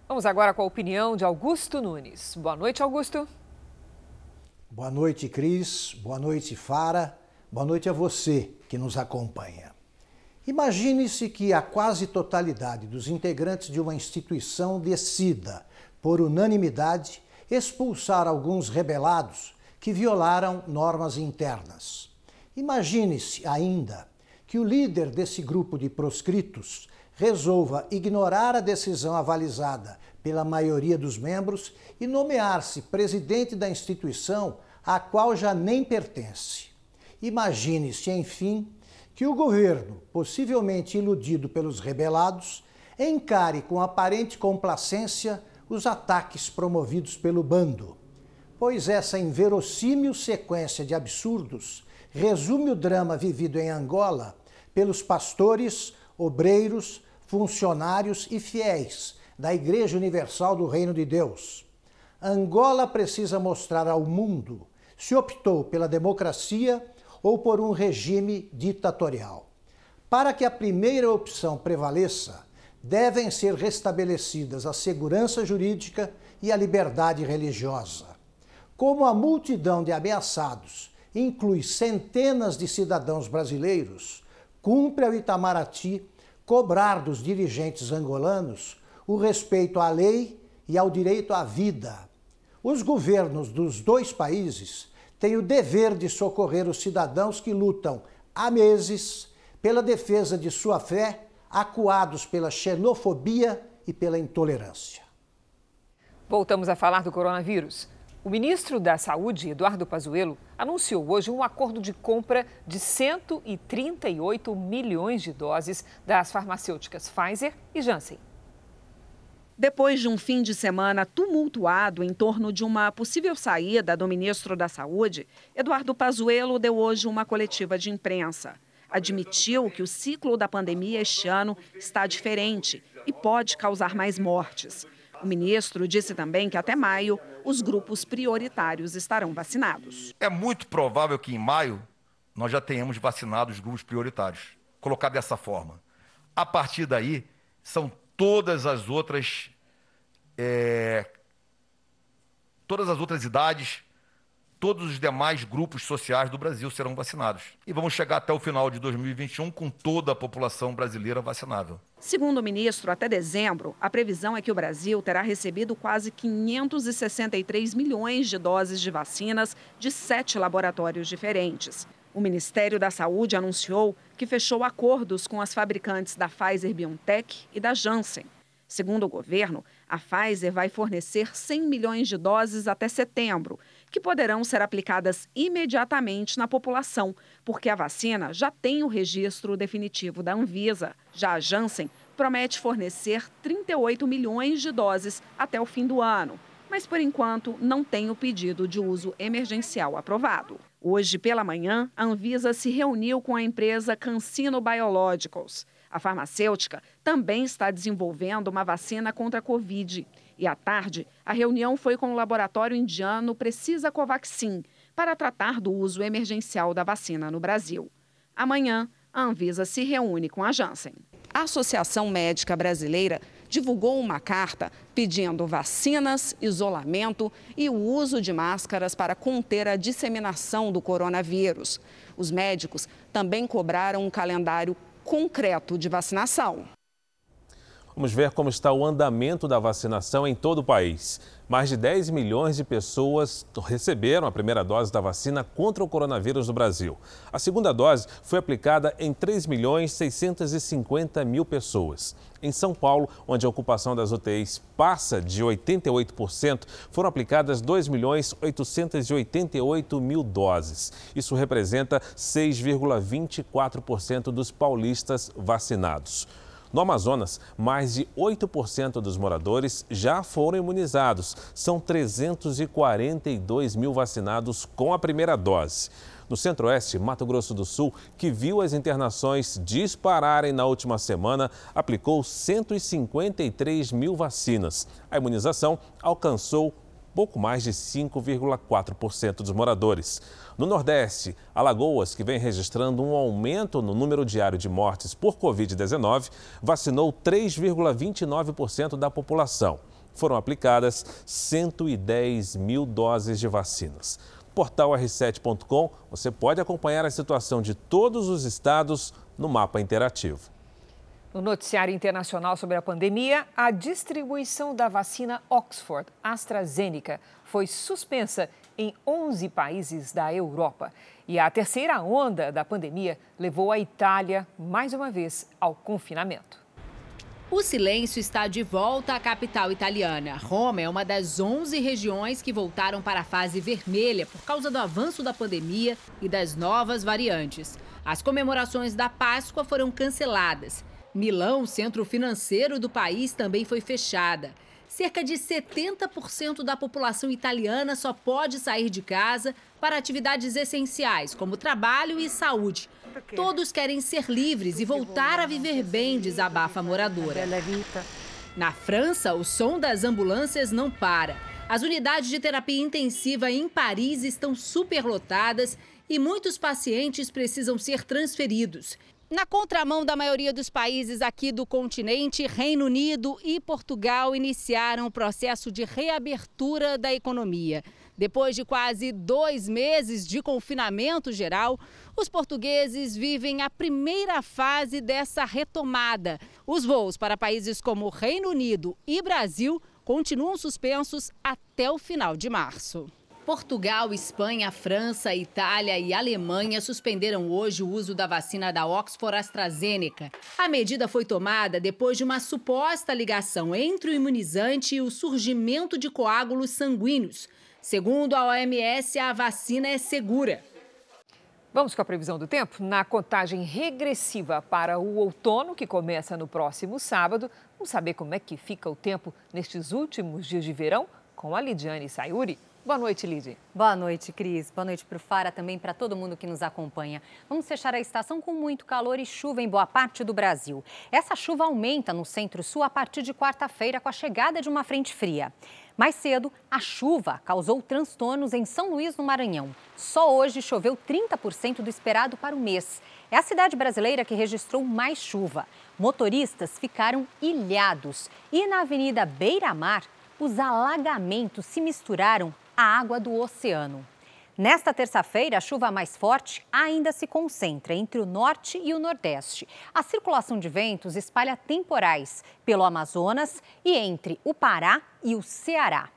Vamos agora com a opinião de Augusto Nunes. Boa noite, Augusto. Boa noite, Cris. Boa noite, Fara. Boa noite a você que nos acompanha. Imagine-se que a quase totalidade dos integrantes de uma instituição decida, por unanimidade, expulsar alguns rebelados que violaram normas internas. Imagine-se ainda que o líder desse grupo de proscritos resolva ignorar a decisão avalizada pela maioria dos membros e nomear-se presidente da instituição a qual já nem pertence. Imagine-se, enfim, que o governo, possivelmente iludido pelos rebelados, encare com aparente complacência os ataques promovidos pelo bando, pois essa inverossímil sequência de absurdos resume o drama vivido em Angola pelos pastores, obreiros, funcionários e fiéis da Igreja Universal do Reino de Deus. Angola precisa mostrar ao mundo se optou pela democracia ou por um regime ditatorial. Para que a primeira opção prevaleça, devem ser restabelecidas a segurança jurídica e a liberdade religiosa. Como a multidão de ameaçados inclui centenas de cidadãos brasileiros, cumpre ao Itamaraty cobrar dos dirigentes angolanos o respeito à lei e ao direito à vida. Os governos dos dois países têm o dever de socorrer os cidadãos que lutam há meses pela defesa de sua fé, acuados pela xenofobia e pela intolerância. Voltamos a falar do coronavírus. O ministro da Saúde, Eduardo Pazuello, anunciou hoje um acordo de compra de 138 milhões de doses das farmacêuticas Pfizer e Janssen. Depois de um fim de semana tumultuado em torno de uma possível saída do ministro da Saúde, Eduardo Pazuello deu hoje uma coletiva de imprensa. Admitiu que o ciclo da pandemia este ano está diferente e pode causar mais mortes. O ministro disse também que até maio os grupos prioritários estarão vacinados. É muito provável que em maio nós já tenhamos vacinado os grupos prioritários. Colocar dessa forma. A partir daí, são todas as outras. É, todas as outras idades todos os demais grupos sociais do Brasil serão vacinados. E vamos chegar até o final de 2021 com toda a população brasileira vacinável. Segundo o ministro, até dezembro, a previsão é que o Brasil terá recebido quase 563 milhões de doses de vacinas de sete laboratórios diferentes. O Ministério da Saúde anunciou que fechou acordos com as fabricantes da Pfizer BioNTech e da Janssen. Segundo o governo, a Pfizer vai fornecer 100 milhões de doses até setembro que poderão ser aplicadas imediatamente na população, porque a vacina já tem o registro definitivo da Anvisa. Já a Janssen promete fornecer 38 milhões de doses até o fim do ano, mas por enquanto não tem o pedido de uso emergencial aprovado. Hoje pela manhã, a Anvisa se reuniu com a empresa CanSino Biologicals. A farmacêutica também está desenvolvendo uma vacina contra a Covid. E à tarde, a reunião foi com o laboratório indiano Precisa Covaxin para tratar do uso emergencial da vacina no Brasil. Amanhã, a Anvisa se reúne com a Janssen. A Associação Médica Brasileira divulgou uma carta pedindo vacinas, isolamento e o uso de máscaras para conter a disseminação do coronavírus. Os médicos também cobraram um calendário concreto de vacinação. Vamos ver como está o andamento da vacinação em todo o país. Mais de 10 milhões de pessoas receberam a primeira dose da vacina contra o coronavírus no Brasil. A segunda dose foi aplicada em 3 milhões 650 mil pessoas. Em São Paulo, onde a ocupação das UTIs passa de 88%, foram aplicadas 2 milhões 888 mil doses. Isso representa 6,24% dos paulistas vacinados. No Amazonas, mais de 8% dos moradores já foram imunizados. São 342 mil vacinados com a primeira dose. No Centro-Oeste, Mato Grosso do Sul, que viu as internações dispararem na última semana, aplicou 153 mil vacinas. A imunização alcançou pouco mais de 5,4% dos moradores. No Nordeste, Alagoas, que vem registrando um aumento no número diário de mortes por Covid-19, vacinou 3,29% da população. Foram aplicadas 110 mil doses de vacinas. Portal r7.com, você pode acompanhar a situação de todos os estados no mapa interativo. No noticiário internacional sobre a pandemia, a distribuição da vacina Oxford AstraZeneca foi suspensa em 11 países da Europa. E a terceira onda da pandemia levou a Itália, mais uma vez, ao confinamento. O silêncio está de volta à capital italiana. Roma é uma das 11 regiões que voltaram para a fase vermelha por causa do avanço da pandemia e das novas variantes. As comemorações da Páscoa foram canceladas Milão, centro financeiro do país, também foi fechada. Cerca de 70% da população italiana só pode sair de casa para atividades essenciais, como trabalho e saúde. Todos querem ser livres e voltar a viver bem, desabafa a moradora. Na França, o som das ambulâncias não para. As unidades de terapia intensiva em Paris estão superlotadas e muitos pacientes precisam ser transferidos. Na contramão da maioria dos países aqui do continente, Reino Unido e Portugal iniciaram o processo de reabertura da economia. Depois de quase dois meses de confinamento geral, os portugueses vivem a primeira fase dessa retomada. Os voos para países como Reino Unido e Brasil continuam suspensos até o final de março. Portugal, Espanha, França, Itália e Alemanha suspenderam hoje o uso da vacina da Oxford AstraZeneca. A medida foi tomada depois de uma suposta ligação entre o imunizante e o surgimento de coágulos sanguíneos. Segundo a OMS, a vacina é segura. Vamos com a previsão do tempo? Na contagem regressiva para o outono, que começa no próximo sábado, vamos saber como é que fica o tempo nestes últimos dias de verão com a Lidiane Sayuri. Boa noite, Lidy. Boa noite, Cris. Boa noite para o Fara, também para todo mundo que nos acompanha. Vamos fechar a estação com muito calor e chuva em boa parte do Brasil. Essa chuva aumenta no centro-sul a partir de quarta-feira com a chegada de uma frente fria. Mais cedo, a chuva causou transtornos em São Luís, no Maranhão. Só hoje choveu 30% do esperado para o mês. É a cidade brasileira que registrou mais chuva. Motoristas ficaram ilhados. E na Avenida Beira Mar, os alagamentos se misturaram a água do oceano. Nesta terça-feira, a chuva mais forte ainda se concentra entre o norte e o nordeste. A circulação de ventos espalha temporais pelo Amazonas e entre o Pará e o Ceará.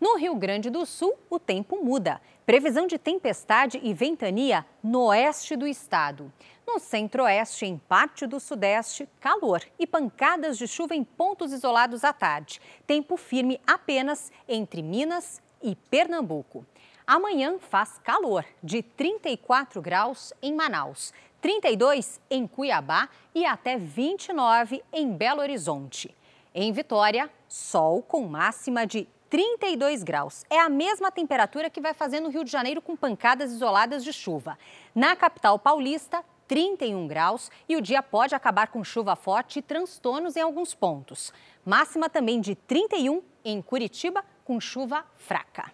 No Rio Grande do Sul, o tempo muda. Previsão de tempestade e ventania no oeste do estado. No centro-oeste, em parte do sudeste, calor e pancadas de chuva em pontos isolados à tarde. Tempo firme apenas entre Minas e Pernambuco. Amanhã faz calor, de 34 graus em Manaus, 32 em Cuiabá e até 29 em Belo Horizonte. Em Vitória, sol com máxima de 32 graus. É a mesma temperatura que vai fazer no Rio de Janeiro com pancadas isoladas de chuva. Na capital paulista, 31 graus e o dia pode acabar com chuva forte e transtornos em alguns pontos. Máxima também de 31 em Curitiba, com chuva fraca.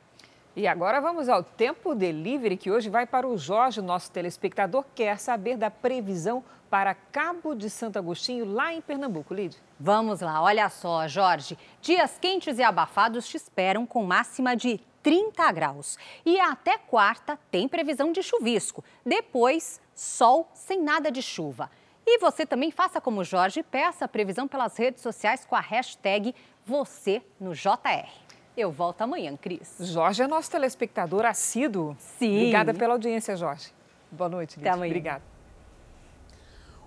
E agora vamos ao tempo delivery que hoje vai para o Jorge, nosso telespectador, quer saber da previsão para Cabo de Santo Agostinho, lá em Pernambuco. Lid. Vamos lá, olha só, Jorge. Dias quentes e abafados te esperam com máxima de 30 graus. E até quarta tem previsão de chuvisco. Depois, sol sem nada de chuva. E você também faça como Jorge, peça a previsão pelas redes sociais com a hashtag você no JR. Eu volto amanhã, Cris. Jorge é nosso telespectador assíduo. Sim. Obrigada pela audiência, Jorge. Boa noite, Até amanhã. Obrigada.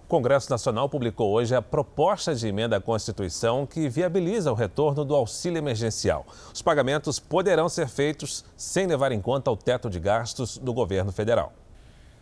O Congresso Nacional publicou hoje a proposta de emenda à Constituição que viabiliza o retorno do auxílio emergencial. Os pagamentos poderão ser feitos sem levar em conta o teto de gastos do governo federal.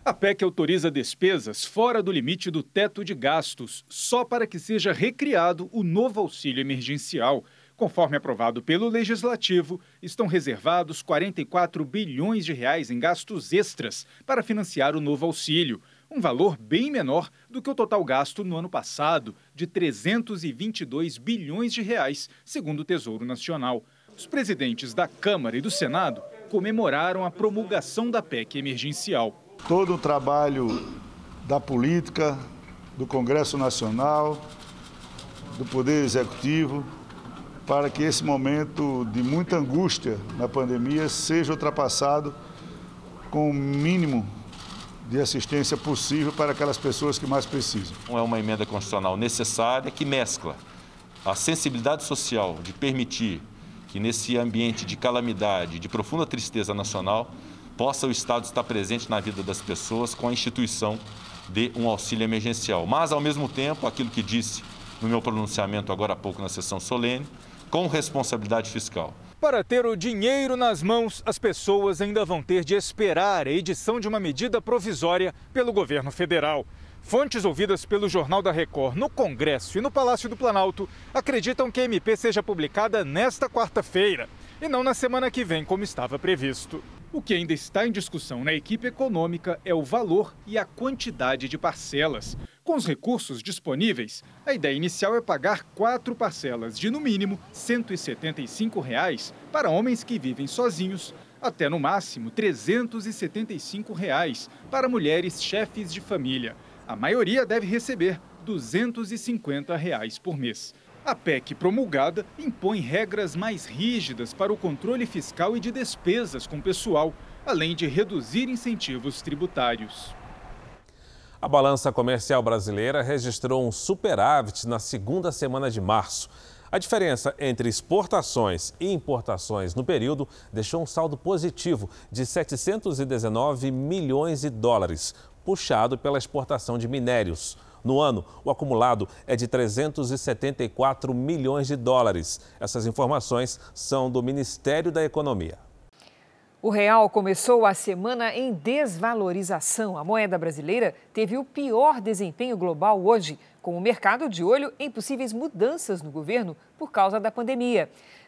A PEC autoriza despesas fora do limite do teto de gastos, só para que seja recriado o novo auxílio emergencial. Conforme aprovado pelo Legislativo, estão reservados 44 bilhões de reais em gastos extras para financiar o novo auxílio, um valor bem menor do que o total gasto no ano passado, de 322 bilhões de reais, segundo o Tesouro Nacional. Os presidentes da Câmara e do Senado comemoraram a promulgação da PEC emergencial. Todo o trabalho da política, do Congresso Nacional, do Poder Executivo, para que esse momento de muita angústia na pandemia seja ultrapassado com o mínimo de assistência possível para aquelas pessoas que mais precisam. É uma emenda constitucional necessária que mescla a sensibilidade social de permitir que nesse ambiente de calamidade, de profunda tristeza nacional, possa o Estado estar presente na vida das pessoas com a instituição de um auxílio emergencial. Mas, ao mesmo tempo, aquilo que disse no meu pronunciamento agora há pouco na sessão solene, com responsabilidade fiscal. Para ter o dinheiro nas mãos, as pessoas ainda vão ter de esperar a edição de uma medida provisória pelo governo federal. Fontes ouvidas pelo Jornal da Record no Congresso e no Palácio do Planalto acreditam que a MP seja publicada nesta quarta-feira e não na semana que vem, como estava previsto. O que ainda está em discussão na equipe econômica é o valor e a quantidade de parcelas. Com os recursos disponíveis, a ideia inicial é pagar quatro parcelas de, no mínimo, 175 reais para homens que vivem sozinhos, até no máximo 375 reais para mulheres chefes de família. A maioria deve receber 250 reais por mês. A PEC promulgada impõe regras mais rígidas para o controle fiscal e de despesas com pessoal, além de reduzir incentivos tributários. A balança comercial brasileira registrou um superávit na segunda semana de março. A diferença entre exportações e importações no período deixou um saldo positivo de 719 milhões de dólares, puxado pela exportação de minérios. No ano, o acumulado é de 374 milhões de dólares. Essas informações são do Ministério da Economia. O real começou a semana em desvalorização. A moeda brasileira teve o pior desempenho global hoje, com o mercado de olho em possíveis mudanças no governo por causa da pandemia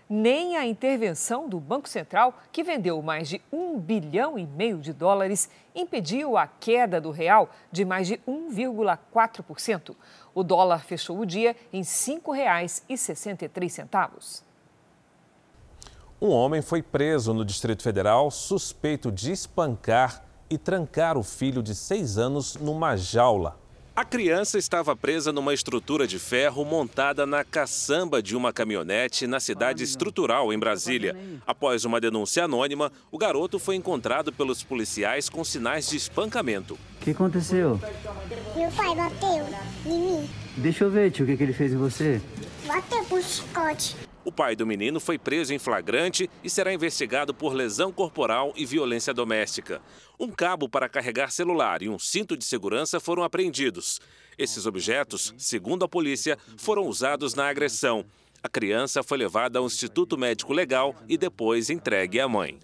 nem a intervenção do Banco Central, que vendeu mais de um bilhão e meio de dólares, impediu a queda do real de mais de 1,4%. O dólar fechou o dia em R$ 5,63. Um homem foi preso no Distrito Federal suspeito de espancar e trancar o filho de seis anos numa jaula. A criança estava presa numa estrutura de ferro montada na caçamba de uma caminhonete na cidade estrutural, em Brasília. Após uma denúncia anônima, o garoto foi encontrado pelos policiais com sinais de espancamento. O que aconteceu? Meu pai bateu em mim. Deixa eu ver, tio, o que, que ele fez em você? Bateu com chicote. O pai do menino foi preso em flagrante e será investigado por lesão corporal e violência doméstica. Um cabo para carregar celular e um cinto de segurança foram apreendidos. Esses objetos, segundo a polícia, foram usados na agressão. A criança foi levada ao Instituto Médico Legal e depois entregue à mãe.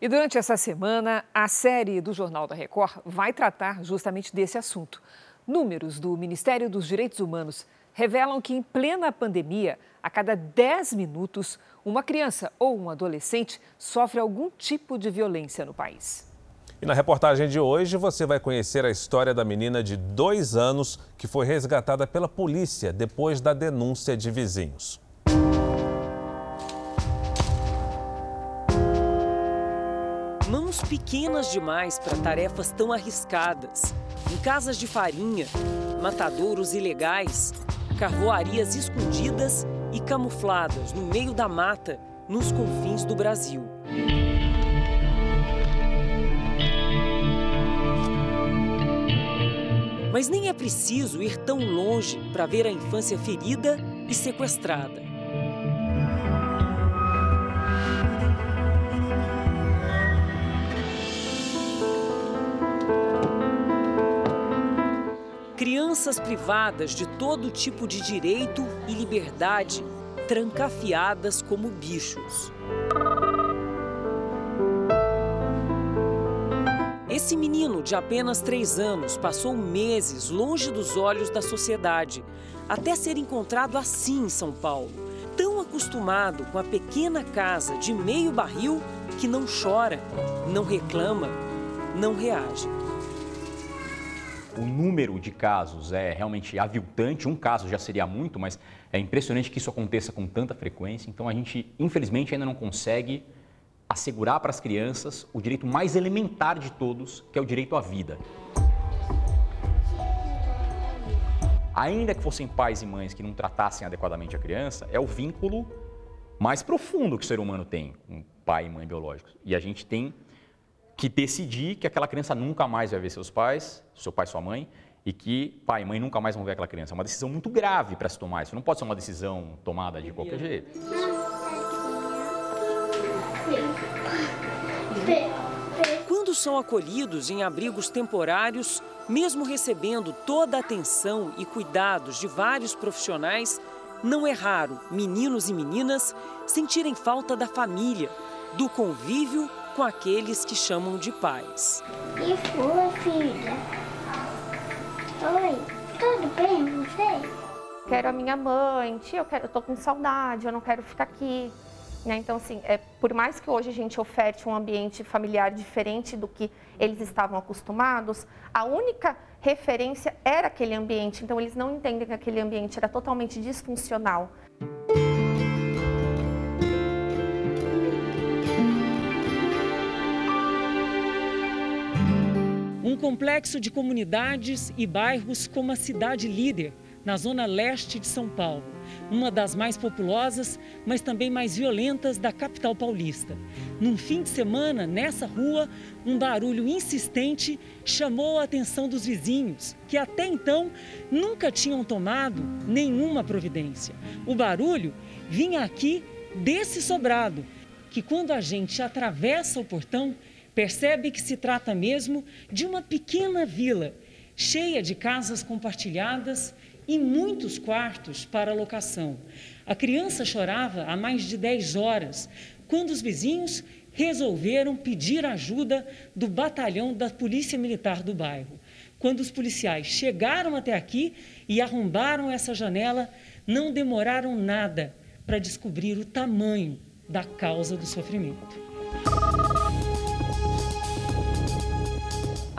E durante essa semana, a série do Jornal da Record vai tratar justamente desse assunto. Números do Ministério dos Direitos Humanos revelam que, em plena pandemia, a cada 10 minutos, uma criança ou um adolescente sofre algum tipo de violência no país. E na reportagem de hoje você vai conhecer a história da menina de dois anos que foi resgatada pela polícia depois da denúncia de vizinhos. Mãos pequenas demais para tarefas tão arriscadas. Em casas de farinha, matadouros ilegais, carvoarias escondidas e camufladas no meio da mata, nos confins do Brasil. Mas nem é preciso ir tão longe para ver a infância ferida e sequestrada. Crianças privadas de todo tipo de direito e liberdade, trancafiadas como bichos. Esse menino de apenas três anos passou meses longe dos olhos da sociedade, até ser encontrado assim em São Paulo, tão acostumado com a pequena casa de meio barril que não chora, não reclama, não reage o número de casos é realmente aviltante, um caso já seria muito, mas é impressionante que isso aconteça com tanta frequência. Então a gente, infelizmente, ainda não consegue assegurar para as crianças o direito mais elementar de todos, que é o direito à vida. Ainda que fossem pais e mães que não tratassem adequadamente a criança, é o vínculo mais profundo que o ser humano tem com pai e mãe biológicos. E a gente tem que decidir que aquela criança nunca mais vai ver seus pais, seu pai sua mãe, e que pai e mãe nunca mais vão ver aquela criança. É uma decisão muito grave para se tomar. Isso não pode ser uma decisão tomada de qualquer jeito. Quando são acolhidos em abrigos temporários, mesmo recebendo toda a atenção e cuidados de vários profissionais, não é raro meninos e meninas sentirem falta da família, do convívio com aqueles que chamam de pais. E foi, filha? Oi, tudo bem você? Quero a minha mãe, tia, eu, quero, eu tô com saudade, eu não quero ficar aqui. Né? Então, assim, é, por mais que hoje a gente oferte um ambiente familiar diferente do que eles estavam acostumados, a única referência era aquele ambiente. Então, eles não entendem que aquele ambiente era totalmente disfuncional. Um complexo de comunidades e bairros como a cidade líder na zona leste de São Paulo, uma das mais populosas, mas também mais violentas da capital paulista. Num fim de semana, nessa rua, um barulho insistente chamou a atenção dos vizinhos, que até então nunca tinham tomado nenhuma providência. O barulho vinha aqui desse sobrado, que quando a gente atravessa o portão, percebe que se trata mesmo de uma pequena vila, cheia de casas compartilhadas e muitos quartos para locação. A criança chorava há mais de 10 horas, quando os vizinhos resolveram pedir ajuda do batalhão da Polícia Militar do bairro. Quando os policiais chegaram até aqui e arrombaram essa janela, não demoraram nada para descobrir o tamanho da causa do sofrimento.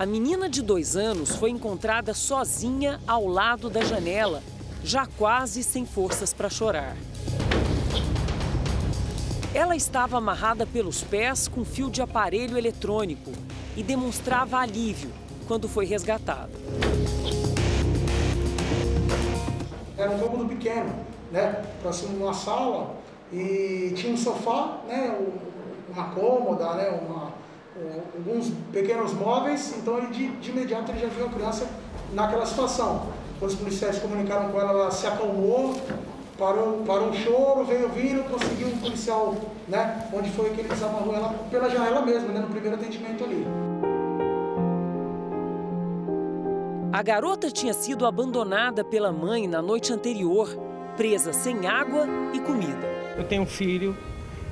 A menina de dois anos foi encontrada sozinha ao lado da janela, já quase sem forças para chorar. Ela estava amarrada pelos pés com fio de aparelho eletrônico e demonstrava alívio quando foi resgatada. Era um cômodo pequeno, né? Próximo de uma sala e tinha um sofá, né? Uma cômoda, né? Uma, alguns pequenos móveis, então ele de, de imediato ele já viu a criança naquela situação. Quando os policiais comunicaram com ela, ela se acalmou, parou, parou um choro, veio vindo, conseguiu um policial, né? Onde foi que ele desamarrou ela pela janela mesmo, né? No primeiro atendimento ali. A garota tinha sido abandonada pela mãe na noite anterior, presa sem água e comida. Eu tenho um filho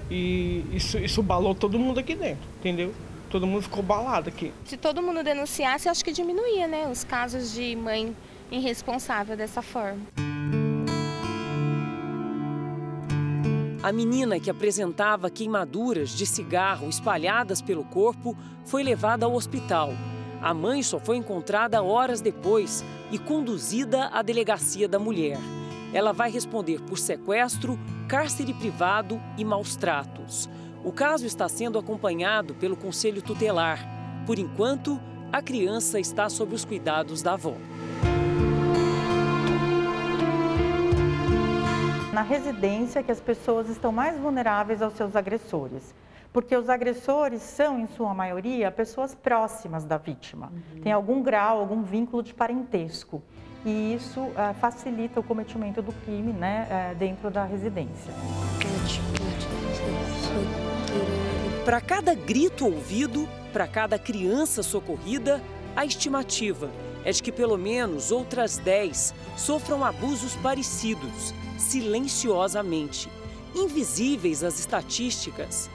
e isso, isso balou todo mundo aqui dentro, entendeu? Todo mundo ficou balado aqui. Se todo mundo denunciasse, acho que diminuía, né, os casos de mãe irresponsável dessa forma. A menina que apresentava queimaduras de cigarro espalhadas pelo corpo foi levada ao hospital. A mãe só foi encontrada horas depois e conduzida à delegacia da mulher. Ela vai responder por sequestro, cárcere privado e maus tratos. O caso está sendo acompanhado pelo Conselho Tutelar. Por enquanto, a criança está sob os cuidados da avó. Na residência que as pessoas estão mais vulneráveis aos seus agressores, porque os agressores são, em sua maioria, pessoas próximas da vítima, uhum. tem algum grau, algum vínculo de parentesco. E isso uh, facilita o cometimento do crime né, uh, dentro da residência. Para cada grito ouvido, para cada criança socorrida, a estimativa é de que pelo menos outras 10 sofram abusos parecidos, silenciosamente, invisíveis às estatísticas,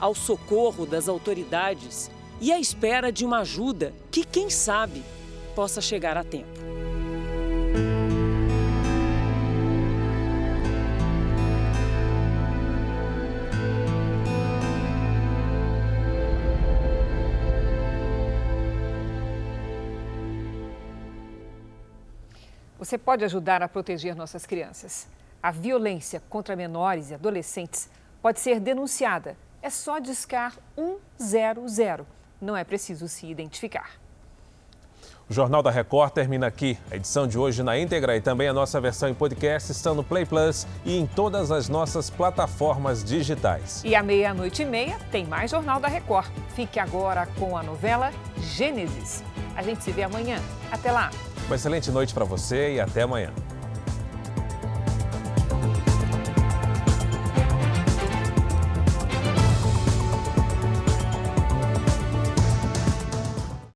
ao socorro das autoridades e à espera de uma ajuda que, quem sabe, possa chegar a tempo. Você pode ajudar a proteger nossas crianças. A violência contra menores e adolescentes pode ser denunciada. É só discar 100. Não é preciso se identificar. O Jornal da Record termina aqui. A edição de hoje na íntegra e também a nossa versão em podcast estão no Play Plus e em todas as nossas plataformas digitais. E à meia-noite e meia tem mais Jornal da Record. Fique agora com a novela Gênesis. A gente se vê amanhã. Até lá! Uma excelente noite para você e até amanhã.